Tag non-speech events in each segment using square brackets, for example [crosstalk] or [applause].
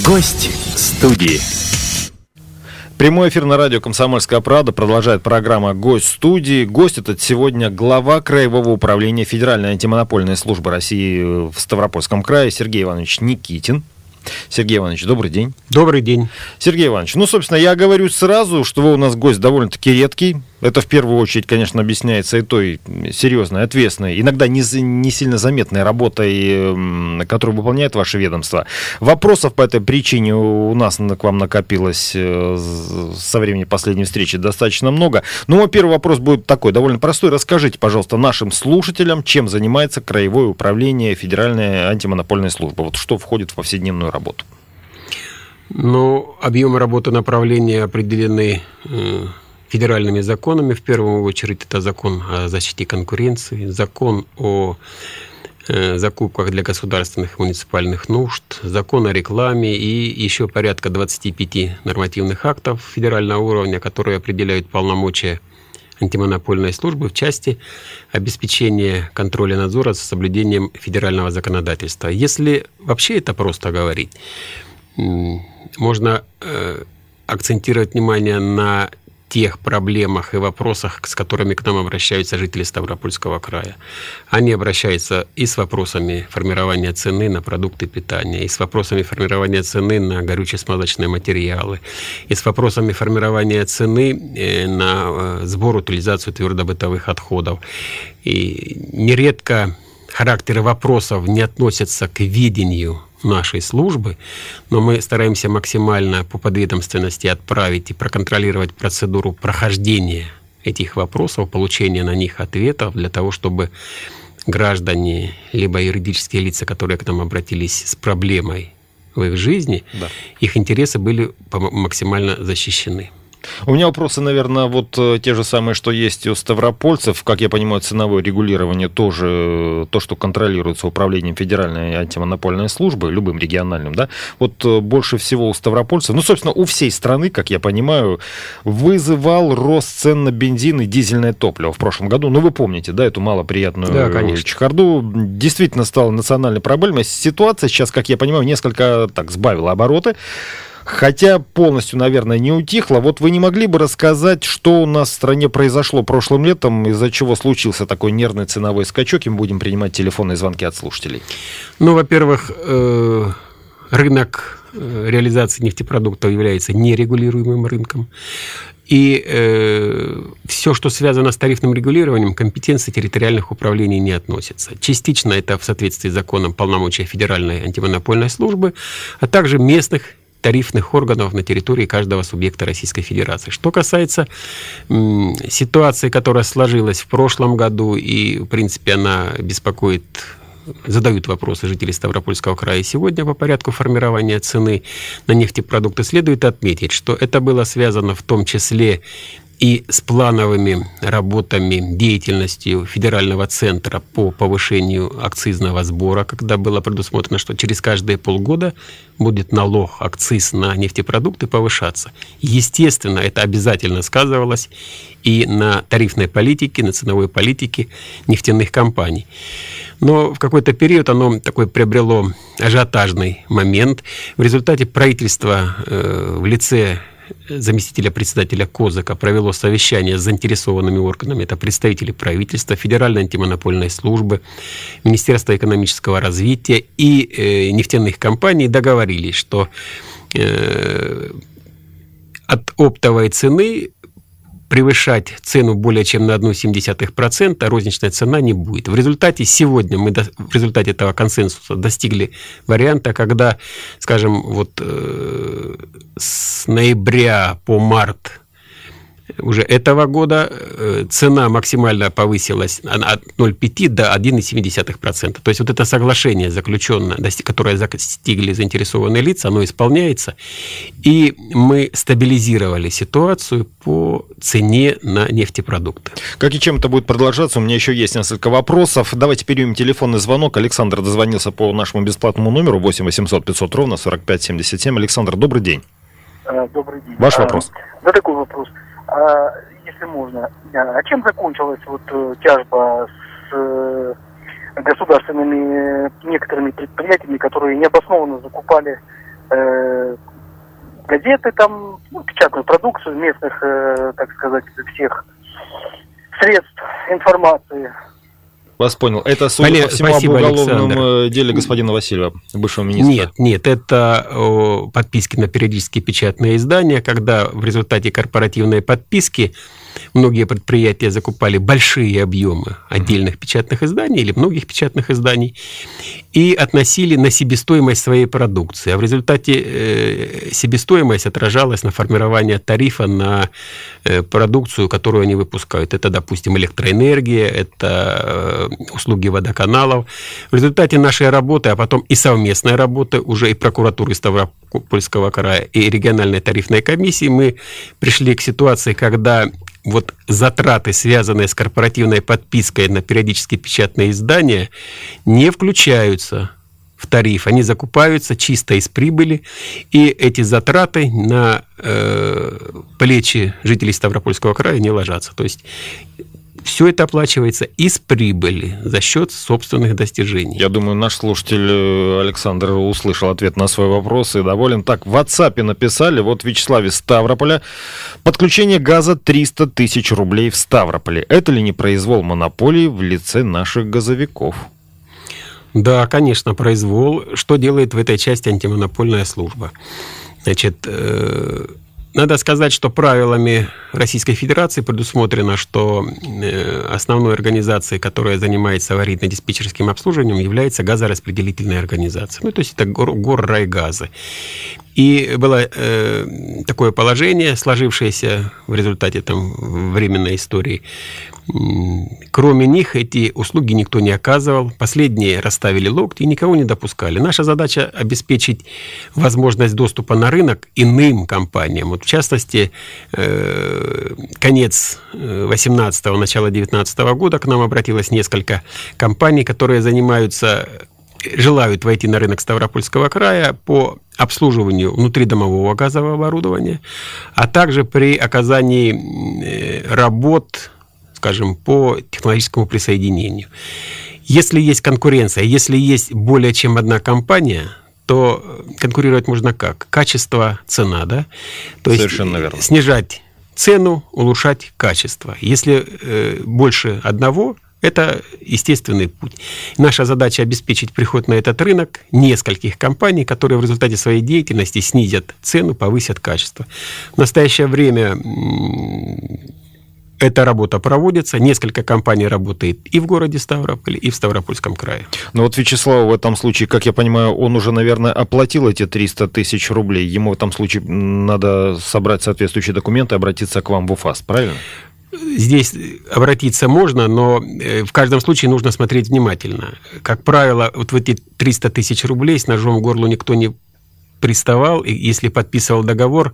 Гость студии. Прямой эфир на радио «Комсомольская правда» продолжает программа «Гость студии». Гость этот сегодня глава Краевого управления Федеральной антимонопольной службы России в Ставропольском крае Сергей Иванович Никитин. Сергей Иванович, добрый день. Добрый день. Сергей Иванович, ну, собственно, я говорю сразу, что вы у нас гость довольно-таки редкий. Это в первую очередь, конечно, объясняется и той серьезной, ответственной, иногда не, не сильно заметной работой, которую выполняет ваше ведомство. Вопросов по этой причине у нас к вам накопилось э, со времени последней встречи достаточно много. Но мой первый вопрос будет такой, довольно простой. Расскажите, пожалуйста, нашим слушателям, чем занимается Краевое управление Федеральной антимонопольной службы. Вот что входит в повседневную работу? Ну, объемы работы направления определены э, федеральными законами. В первую очередь это закон о защите конкуренции, закон о э, закупках для государственных муниципальных нужд, закон о рекламе и еще порядка 25 нормативных актов федерального уровня, которые определяют полномочия антимонопольной службы в части обеспечения контроля надзора за соблюдением федерального законодательства. Если вообще это просто говорить, можно э, акцентировать внимание на тех проблемах и вопросах, с которыми к нам обращаются жители Ставропольского края. Они обращаются и с вопросами формирования цены на продукты питания, и с вопросами формирования цены на горюче-смазочные материалы, и с вопросами формирования цены э, на э, сбор, утилизацию твердобытовых отходов. И нередко характеры вопросов не относятся к видению нашей службы, но мы стараемся максимально по подведомственности отправить и проконтролировать процедуру прохождения этих вопросов, получения на них ответов для того, чтобы граждане, либо юридические лица, которые к нам обратились с проблемой в их жизни, да. их интересы были максимально защищены. У меня вопросы, наверное, вот э, те же самые, что есть у ставропольцев. Как я понимаю, ценовое регулирование тоже э, то, что контролируется управлением Федеральной антимонопольной службы, любым региональным, да. Вот э, больше всего у ставропольцев, ну, собственно, у всей страны, как я понимаю, вызывал рост цен на бензин и дизельное топливо в прошлом году. Ну, вы помните, да, эту малоприятную да, конечно. чехарду. Действительно стала национальной проблемой. Ситуация сейчас, как я понимаю, несколько так сбавила обороты хотя полностью, наверное, не утихло. Вот вы не могли бы рассказать, что у нас в стране произошло прошлым летом, из-за чего случился такой нервный ценовой скачок, и мы будем принимать телефонные звонки от слушателей? Ну, во-первых, э, рынок э, реализации нефтепродуктов является нерегулируемым рынком. И э, все, что связано с тарифным регулированием, компетенции территориальных управлений не относится. Частично это в соответствии с законом полномочия Федеральной антимонопольной службы, а также местных тарифных органов на территории каждого субъекта Российской Федерации. Что касается м, ситуации, которая сложилась в прошлом году, и, в принципе, она беспокоит задают вопросы жители Ставропольского края сегодня по порядку формирования цены на нефтепродукты, следует отметить, что это было связано в том числе и с плановыми работами, деятельностью Федерального центра по повышению акцизного сбора, когда было предусмотрено, что через каждые полгода будет налог, акциз на нефтепродукты повышаться. Естественно, это обязательно сказывалось и на тарифной политике, на ценовой политике нефтяных компаний. Но в какой-то период оно такой приобрело ажиотажный момент. В результате правительство э, в лице заместителя председателя Козака провело совещание с заинтересованными органами. Это представители правительства, Федеральной антимонопольной службы, Министерства экономического развития и э, нефтяных компаний договорились, что э, от оптовой цены превышать цену более чем на 1,7%, розничная цена не будет. В результате сегодня мы в результате этого консенсуса достигли варианта, когда, скажем, вот э, с ноября по март уже этого года э, цена максимально повысилась от 0,5 до 1,7%. То есть вот это соглашение заключенное, которое достигли заинтересованные лица, оно исполняется. И мы стабилизировали ситуацию по цене на нефтепродукты. Как и чем это будет продолжаться, у меня еще есть несколько вопросов. Давайте перейдем телефонный звонок. Александр дозвонился по нашему бесплатному номеру 8 800 500 ровно 45 77. Александр, добрый день. Э, добрый день. Ваш вопрос. Да, такой вопрос. А, если можно, а чем закончилась вот э, тяжба с э, государственными некоторыми предприятиями, которые необоснованно закупали э, газеты, там, ну, печатную продукцию местных, э, так сказать, всех средств информации. Вас понял. Это, судя Олег, по всему, спасибо, об уголовном Александр. э, деле господина Васильева, бывшего министра. Нет, нет, это о, подписки на периодические печатные издания, когда в результате корпоративной подписки многие предприятия закупали большие объемы отдельных печатных изданий или многих печатных изданий и относили на себестоимость своей продукции. А в результате э, себестоимость отражалась на формирование тарифа на э, продукцию, которую они выпускают. Это, допустим, электроэнергия, это э, услуги водоканалов. В результате нашей работы, а потом и совместной работы уже и прокуратуры Ставропольского края, и региональной тарифной комиссии мы пришли к ситуации, когда вот затраты, связанные с корпоративной подпиской на периодически печатные издания, не включаются в тариф. Они закупаются чисто из прибыли, и эти затраты на э, плечи жителей Ставропольского края не ложатся. То есть все это оплачивается из прибыли за счет собственных достижений. Я думаю, наш слушатель э, Александр услышал ответ на свой вопрос и доволен. Так, в WhatsApp написали, вот Вячеслав из Ставрополя, подключение газа 300 тысяч рублей в Ставрополе. Это ли не произвол монополии в лице наших газовиков? Да, конечно, произвол. Что делает в этой части антимонопольная служба? Значит, э, надо сказать, что правилами Российской Федерации предусмотрено, что э, основной организацией, которая занимается аварийно-диспетчерским обслуживанием, является газораспределительная организация. Ну, то есть это гор, горрайгазы. И было э, такое положение, сложившееся в результате там, временной истории. Кроме них эти услуги никто не оказывал. Последние расставили локти и никого не допускали. Наша задача обеспечить возможность доступа на рынок иным компаниям. Вот в частности, э, конец 18-го, начало 19 года к нам обратилось несколько компаний, которые занимаются желают войти на рынок Ставропольского края по обслуживанию внутридомового газового оборудования, а также при оказании э, работ, скажем, по технологическому присоединению. Если есть конкуренция, если есть более чем одна компания, то конкурировать можно как? Качество, цена, да? То Совершенно верно. снижать цену, улучшать качество. Если э, больше одного, это естественный путь. Наша задача обеспечить приход на этот рынок нескольких компаний, которые в результате своей деятельности снизят цену, повысят качество. В настоящее время эта работа проводится. Несколько компаний работает и в городе Ставрополь, и в Ставропольском крае. Ну вот Вячеслав в этом случае, как я понимаю, он уже, наверное, оплатил эти 300 тысяч рублей. Ему в этом случае надо собрать соответствующие документы и обратиться к вам в УФАС, правильно? Здесь обратиться можно, но в каждом случае нужно смотреть внимательно. Как правило, вот в эти 300 тысяч рублей с ножом в горло никто не приставал, и если подписывал договор,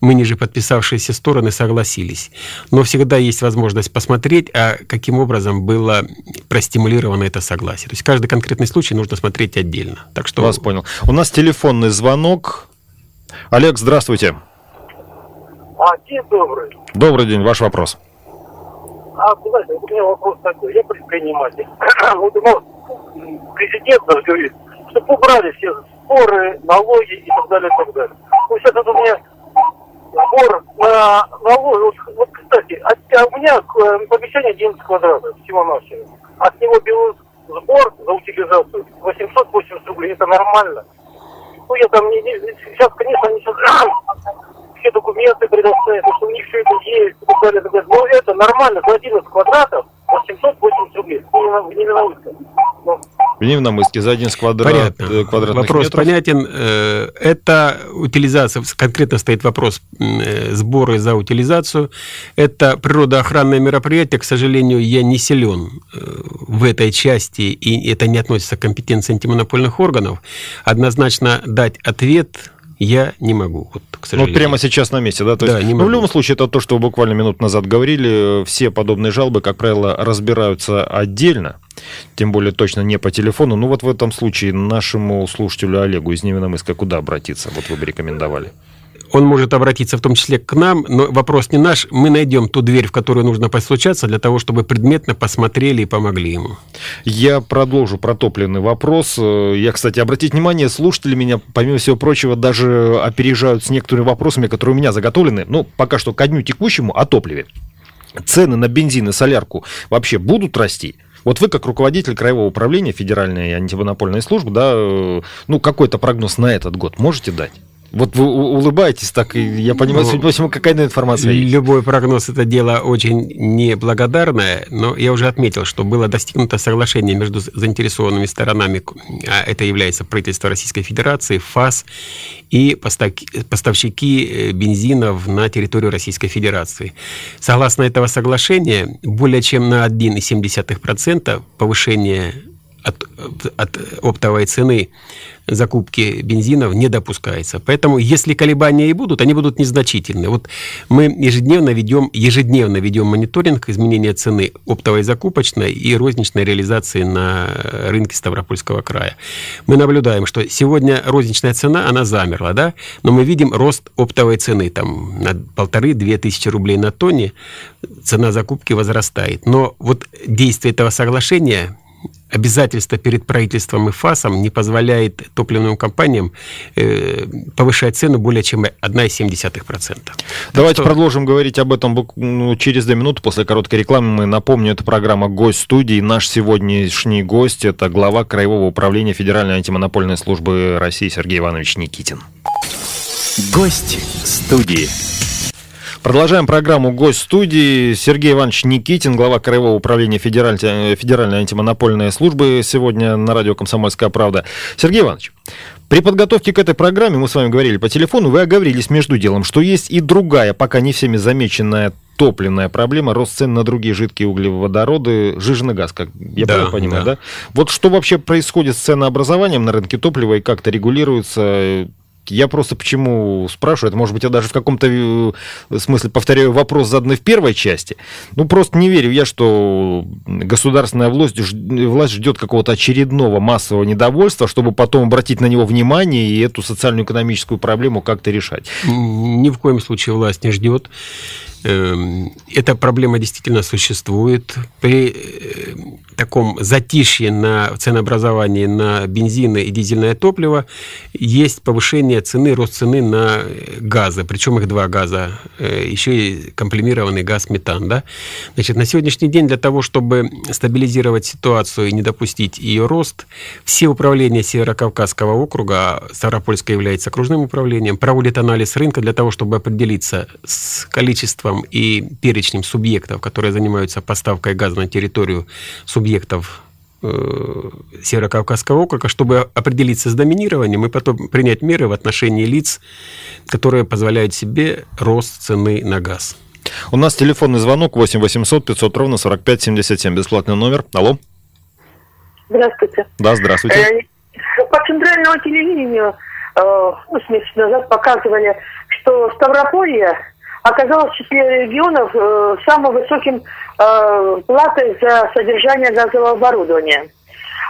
мы, ниже подписавшиеся стороны, согласились. Но всегда есть возможность посмотреть, а каким образом было простимулировано это согласие. То есть каждый конкретный случай нужно смотреть отдельно. Так что... Вас понял. У нас телефонный звонок. Олег, здравствуйте. А, день добрый. Добрый день, ваш вопрос. А, знаете, у меня вопрос такой. Я предприниматель. [clears throat] вот у нас президент даже говорит, чтобы убрали все споры, налоги и так далее, и так далее. Ну, сейчас это у меня сбор на налоги. Вот, вот кстати, от, а у меня э, помещение 11 квадратов всего-навсего. От него берут сбор за утилизацию 880 рублей. Это нормально. Ну, я там не, не сейчас, конечно, они сейчас [clears throat] все документы предоставят, что у них все это есть, и так далее, и так далее. Но это нормально, за 11 квадратов 880 рублей. Не, виноватка. Ну, В Невномыске за один квадрат, Понятно. э, квадратных вопрос метров. понятен. Э, Это утилизация, конкретно стоит вопрос э, сборы за утилизацию. Это природоохранное мероприятие. К сожалению, я не силен в этой части, и это не относится к компетенции антимонопольных органов. Однозначно дать ответ я не могу, вот, к Ну, сожалению. вот прямо сейчас на месте, да? То Да, есть, не ну, в могу. любом случае, это то, что вы буквально минут назад говорили. Все подобные жалобы, как правило, разбираются отдельно. Тем более точно не по телефону. Ну, вот в этом случае нашему слушателю Олегу из Невиномыска куда обратиться? Вот вы бы рекомендовали. Он может обратиться в том числе к нам, но вопрос не наш. Мы найдем ту дверь, в которую нужно постучаться, для того, чтобы предметно посмотрели и помогли ему. Я продолжу протопленный вопрос. Я, кстати, обратить внимание, слушатели меня, помимо всего прочего, даже опережают с некоторыми вопросами, которые у меня заготовлены. Ну, пока что ко дню текущему о топливе. Цены на бензин и солярку вообще будут расти? Вот вы, как руководитель Краевого управления Федеральной антимонопольной службы, да, э, ну, какой-то прогноз на этот год можете дать? Вот вы улыбаетесь так, и я понимаю, ну, судя какая-то информация есть. Любой прогноз – это дело очень неблагодарное, но я уже отметил, что было достигнуто соглашение между заинтересованными сторонами, а это является правительство Российской Федерации, ФАС и поставщики э, бензинов на территорию Российской Федерации. Согласно этого соглашения, более чем на 1,7% повышение от, от оптовой цены закупки бензинов не допускается. Поэтому, если колебания и будут, они будут незначительны. Вот мы ежедневно ведем, ежедневно ведем мониторинг изменения цены оптовой закупочной и розничной реализации на рынке Ставропольского края. Мы наблюдаем, что сегодня розничная цена, она замерла, да, но мы видим рост оптовой цены, там, на полторы-две тысячи рублей на тонне, цена закупки возрастает. Но вот действие этого соглашения обязательство перед правительством и ФАСом не позволяет топливным компаниям э, повышать цену более чем 1,7%. Давайте что... продолжим говорить об этом ну, через две минуты после короткой рекламы. Мы напомню, это программа «Гость студии». Наш сегодняшний гость – это глава Краевого управления Федеральной антимонопольной службы России Сергей Иванович Никитин. Гость студии. Продолжаем программу «Гость студии». Сергей Иванович Никитин, глава Краевого управления Федераль... Федеральной антимонопольной службы, сегодня на радио «Комсомольская правда». Сергей Иванович, при подготовке к этой программе, мы с вами говорили по телефону, вы оговорились между делом, что есть и другая, пока не всеми замеченная топливная проблема, рост цен на другие жидкие углеводороды, жиженый газ, как я да, понимаю, да. да? Вот что вообще происходит с ценообразованием на рынке топлива и как-то регулируется я просто почему спрашиваю, это может быть я даже в каком-то э, смысле повторяю вопрос, заданный в первой части. Ну, просто не верю я, что государственная власть, власть ждет какого-то очередного массового недовольства, чтобы потом обратить на него внимание и эту социально-экономическую проблему как-то решать. Ни в коем случае власть не ждет. Эм, эта проблема действительно существует. При э, таком затишье на ценообразовании на бензины и дизельное топливо есть повышение цены, рост цены на газы, причем их два газа, э, еще и комплемированный газ метан. Да? Значит, на сегодняшний день для того, чтобы стабилизировать ситуацию и не допустить ее рост, все управления Северо-Кавказского округа, Ставропольская является окружным управлением, проводят анализ рынка для того, чтобы определиться с количеством и перечнем субъектов, которые занимаются поставкой газа на территорию субъектов э, Северо-Кавказского округа, чтобы определиться с доминированием и потом принять меры в отношении лиц, которые позволяют себе рост цены на газ. У нас телефонный звонок 8 800 500 ровно 45 77. Бесплатный номер. Алло. Здравствуйте. Да, здравствуйте. Э, по центральному телевидению э, ну, с месяц назад показывали, что Ставрополье оказалось в числе регионов э, самым высоким э, платой за содержание газового оборудования.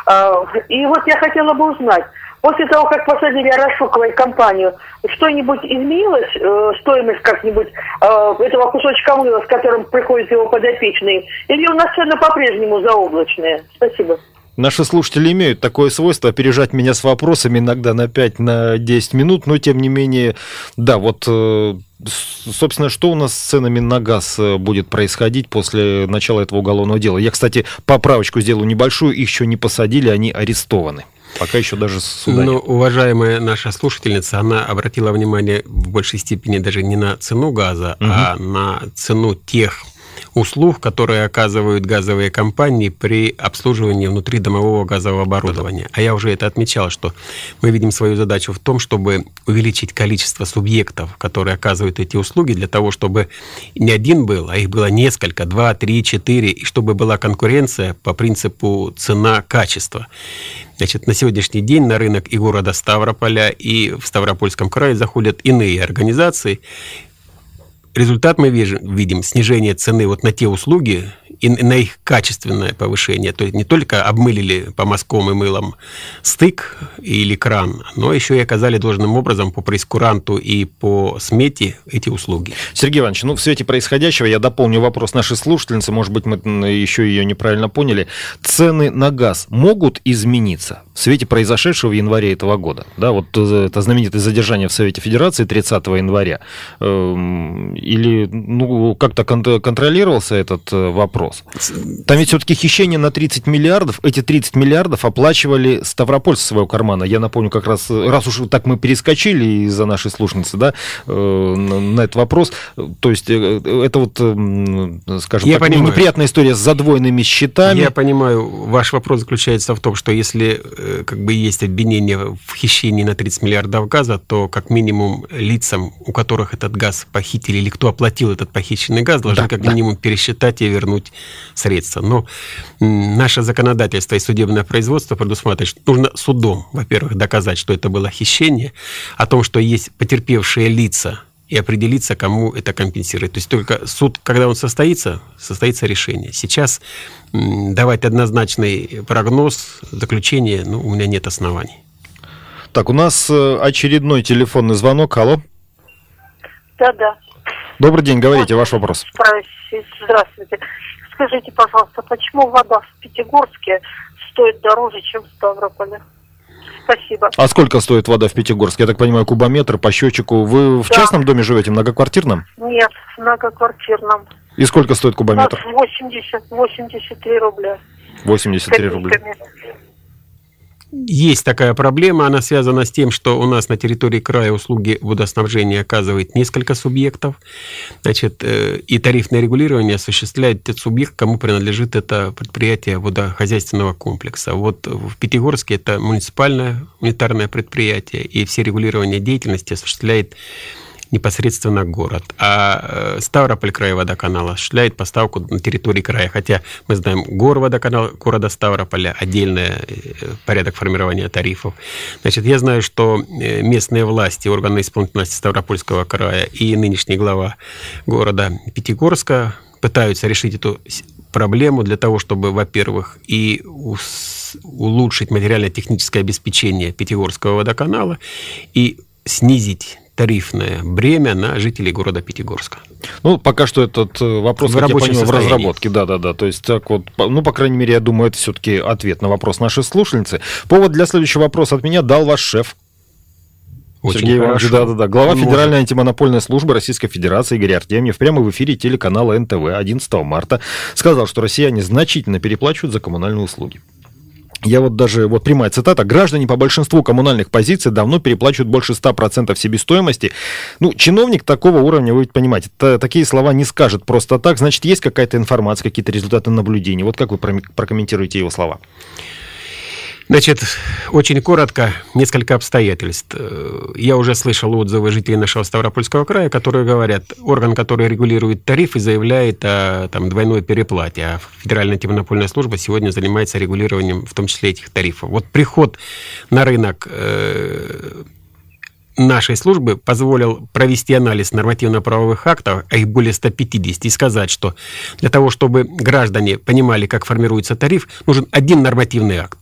Э, и вот я хотела бы узнать, после того, как посадили расшуковать компанию, что-нибудь изменилось, э, стоимость как-нибудь э, этого кусочка мыла, с которым приходят его подопечные, или у нас цены по-прежнему заоблачные? Спасибо. Наши слушатели имеют такое свойство опережать меня с вопросами иногда на 5-10 на минут, но тем не менее, да, вот, э, собственно, что у нас с ценами на газ э, будет происходить после начала этого уголовного дела? Я, кстати, поправочку сделаю небольшую, их еще не посадили, они арестованы. Пока еще даже суда Ну, уважаемая наша слушательница, она обратила внимание в большей степени даже не на цену газа, угу. а на цену тех услуг, которые оказывают газовые компании при обслуживании внутридомового газового оборудования. А я уже это отмечал, что мы видим свою задачу в том, чтобы увеличить количество субъектов, которые оказывают эти услуги, для того, чтобы не один был, а их было несколько, два, три, четыре, и чтобы была конкуренция по принципу цена-качество. Значит, на сегодняшний день на рынок и города Ставрополя, и в Ставропольском крае заходят иные организации, результат мы видим снижение цены вот на те услуги, и на их качественное повышение. То есть не только обмылили по мазкам и мылам стык или кран, но еще и оказали должным образом по прескуранту и по смете эти услуги. Сергей Иванович, ну в свете происходящего я дополню вопрос нашей слушательницы, может быть мы еще ее неправильно поняли. Цены на газ могут измениться в свете произошедшего в январе этого года? Да, вот э, это знаменитое задержание в Совете Федерации 30 января. Эм, или ну, как-то контролировался этот э, вопрос? Там ведь все-таки хищение на 30 миллиардов. Эти 30 миллиардов оплачивали Ставропольцы своего кармана. Я напомню, как раз, раз уж так мы перескочили из-за нашей слушницы, да, э, на этот вопрос. То есть э, это вот, скажем Я так, понимаю. неприятная история с задвоенными счетами. Я понимаю, ваш вопрос заключается в том, что если э, как бы есть обвинение в хищении на 30 миллиардов газа, то как минимум лицам, у которых этот газ похитили или кто оплатил этот похищенный газ, должны да, как да. минимум пересчитать и вернуть средства. Но наше законодательство и судебное производство предусматривает, что нужно судом, во-первых, доказать, что это было хищение, о том, что есть потерпевшие лица, и определиться, кому это компенсирует. То есть только суд, когда он состоится, состоится решение. Сейчас давать однозначный прогноз, заключение, ну, у меня нет оснований. Так, у нас э, очередной телефонный звонок. Алло. Да-да. Добрый день, говорите, ваш вопрос. Здравствуйте. Скажите, пожалуйста, почему вода в Пятигорске стоит дороже, чем в Ставрополе? Спасибо. А сколько стоит вода в Пятигорске? Я так понимаю, кубометр по счетчику. Вы в да. частном доме живете, многоквартирном? Нет, в многоквартирном. И сколько стоит кубометр? 80, 83 рубля. 83 рубля. Есть такая проблема, она связана с тем, что у нас на территории края услуги водоснабжения оказывает несколько субъектов, значит, э, и тарифное регулирование осуществляет тот субъект, кому принадлежит это предприятие водохозяйственного комплекса. Вот в Пятигорске это муниципальное унитарное предприятие, и все регулирование деятельности осуществляет непосредственно город. А э, Ставрополь край водоканала осуществляет поставку на территории края. Хотя мы знаем, гор водоканал города Ставрополя, отдельный э, порядок формирования тарифов. Значит, я знаю, что э, местные власти, органы исполнительности Ставропольского края и нынешний глава города Пятигорска пытаются решить эту проблему для того, чтобы, во-первых, и улучшить материально-техническое обеспечение Пятигорского водоканала и снизить тарифное бремя на жителей города Пятигорска. Ну, пока что этот э, вопрос, в, как я понимаю, в разработке. Да, да, да. То есть, так вот, ну, по крайней мере, я думаю, это все-таки ответ на вопрос нашей слушательницы. Повод для следующего вопроса от меня дал ваш шеф. Очень Сергей Иванович, да, да, да. Глава Может. Федеральной антимонопольной службы Российской Федерации Игорь Артемьев прямо в эфире телеканала НТВ 11 марта сказал, что россияне значительно переплачивают за коммунальные услуги. Я вот даже, вот прямая цитата, граждане по большинству коммунальных позиций давно переплачивают больше 100% себестоимости. Ну, чиновник такого уровня, вы ведь понимаете, такие слова не скажет просто так, значит, есть какая-то информация, какие-то результаты наблюдений. Вот как вы прокомментируете его слова? Значит, очень коротко, несколько обстоятельств. Я уже слышал отзывы жителей нашего Ставропольского края, которые говорят, орган, который регулирует тарифы, заявляет о там, двойной переплате, а Федеральная антимонопольная служба сегодня занимается регулированием, в том числе этих тарифов. Вот приход на рынок э, нашей службы позволил провести анализ нормативно-правовых актов, а их более 150, и сказать, что для того, чтобы граждане понимали, как формируется тариф, нужен один нормативный акт.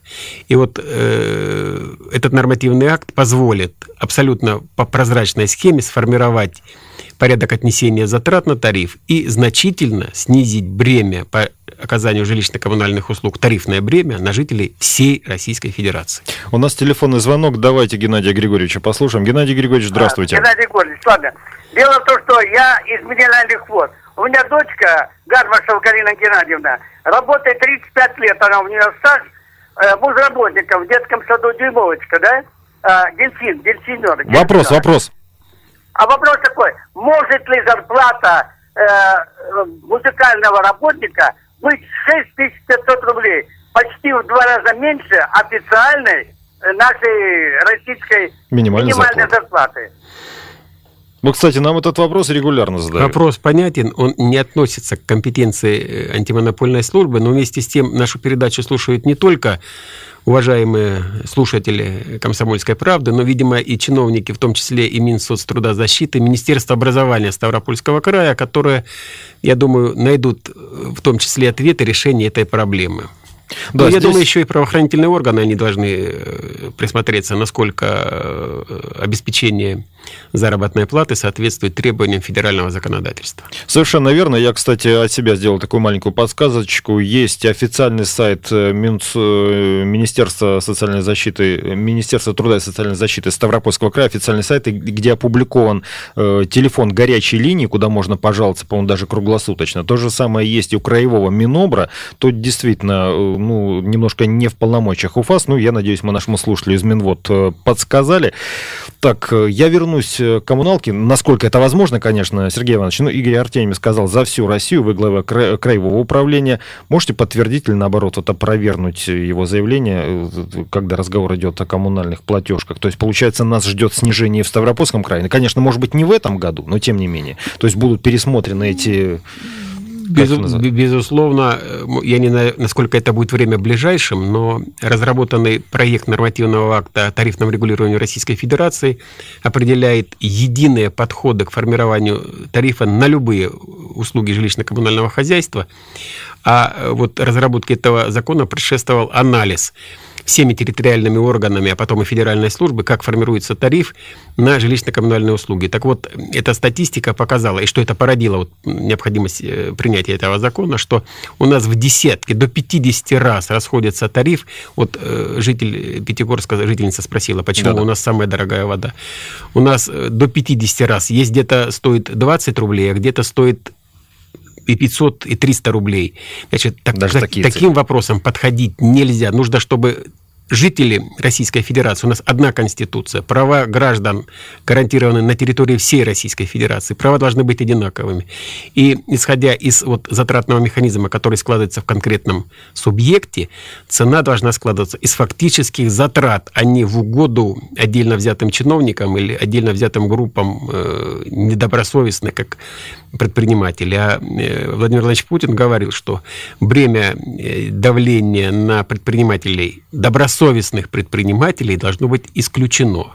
И вот э, этот нормативный акт позволит абсолютно по прозрачной схеме сформировать порядок отнесения затрат на тариф и значительно снизить бремя по оказанию жилищно-коммунальных услуг, тарифное бремя на жителей всей Российской Федерации. У нас телефонный звонок. Давайте Геннадия Григорьевича послушаем. Геннадий Григорьевич, здравствуйте. А, Геннадий Григорьевич, ладно. Дело в том, что я из минеральных вод. У меня дочка, Гармашева Галина Геннадьевна, работает 35 лет, она у нее стаж, э, муж работником в детском саду Дюймовочка, да? Э, дельфин, дельфинер. Вопрос, вопрос. А вопрос такой, может ли зарплата э, музыкального работника быть 6500 рублей? Почти в два раза меньше официальной э, нашей российской минимальной, минимальной зарплаты. зарплаты. Ну, кстати, нам этот вопрос регулярно задают. Вопрос понятен, он не относится к компетенции э, антимонопольной службы, но вместе с тем нашу передачу слушают не только уважаемые слушатели «Комсомольской правды», но, видимо, и чиновники, в том числе и Минсоцтрудозащиты, Министерство образования Ставропольского края, которые, я думаю, найдут в том числе ответы решения этой проблемы. Да, Но здесь... я думаю, еще и правоохранительные органы, они должны э, присмотреться, насколько э, обеспечение заработной платы соответствует требованиям федерального законодательства. Совершенно верно. Я, кстати, от себя сделал такую маленькую подсказочку. Есть официальный сайт э, Министерства социальной защиты, Министерства труда и социальной защиты Ставропольского края, официальный сайт, где опубликован телефон горячей линии, куда можно пожаловаться, по-моему, даже круглосуточно. То же самое есть и у краевого Минобра. Тут действительно ну, немножко не в полномочиях УФАС. Ну, я надеюсь, мы нашему слушателю из Минвод э, подсказали. Так, э, я вернусь э, к коммуналке. Насколько это возможно, конечно, Сергей Иванович. Ну, Игорь Артемьев сказал, за всю Россию вы глава краевого управления. Можете подтвердить или, наоборот, вот опровергнуть его заявление, когда разговор идет о коммунальных платежках? То есть, получается, нас ждет снижение в Ставропольском крае. Конечно, может быть, не в этом году, но тем не менее. То есть, будут пересмотрены эти без, безусловно, э, я не знаю, насколько это будет время ближайшим, но разработанный проект нормативного акта о тарифном регулировании Российской Федерации определяет единые подходы к формированию тарифа на любые услуги жилищно-коммунального хозяйства. А э, вот разработке этого закона предшествовал анализ всеми территориальными органами, а потом и федеральной службы, как формируется тариф на жилищно-коммунальные услуги. Так вот, эта статистика показала, и что это породило вот, необходимость э, принятия этого закона, что у нас в десятки, до 50 раз расходится тариф. Вот э, житель Пятигорска, жительница спросила, почему да, у нас самая дорогая вода. У нас до 50 раз. Есть где-то стоит 20 рублей, а где-то стоит и 500, и 300 рублей. Значит, так, Даже так, таким цифры. вопросам подходить нельзя. Нужно, чтобы жители Российской Федерации, у нас одна конституция, права граждан гарантированы на территории всей Российской Федерации, права должны быть одинаковыми. И исходя из вот затратного механизма, который складывается в конкретном субъекте, цена должна складываться из фактических затрат, а не в угоду отдельно взятым чиновникам или отдельно взятым группам э, недобросовестных, как предприниматели. А э, Владимир Владимирович Путин говорил, что бремя э, давления на предпринимателей добросовестных добросовестных предпринимателей должно быть исключено.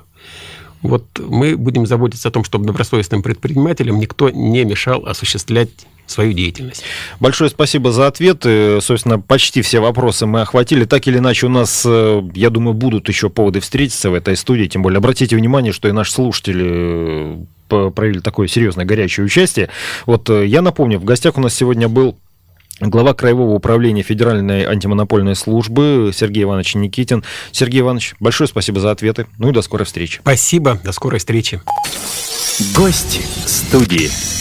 Вот мы будем заботиться о том, чтобы добросовестным предпринимателям никто не мешал осуществлять свою деятельность. Большое спасибо за ответы. Собственно, почти все вопросы мы охватили. Так или иначе, у нас, э, я думаю, будут еще поводы встретиться в этой студии. Тем более, обратите внимание, что и наши слушатели э, проявили такое серьезное горячее участие. Вот э, я напомню, в гостях у нас сегодня был глава Краевого управления Федеральной антимонопольной службы Сергей Иванович Никитин. Сергей Иванович, большое спасибо за ответы. Ну и до скорой встречи. Спасибо, до скорой встречи. Гость студии.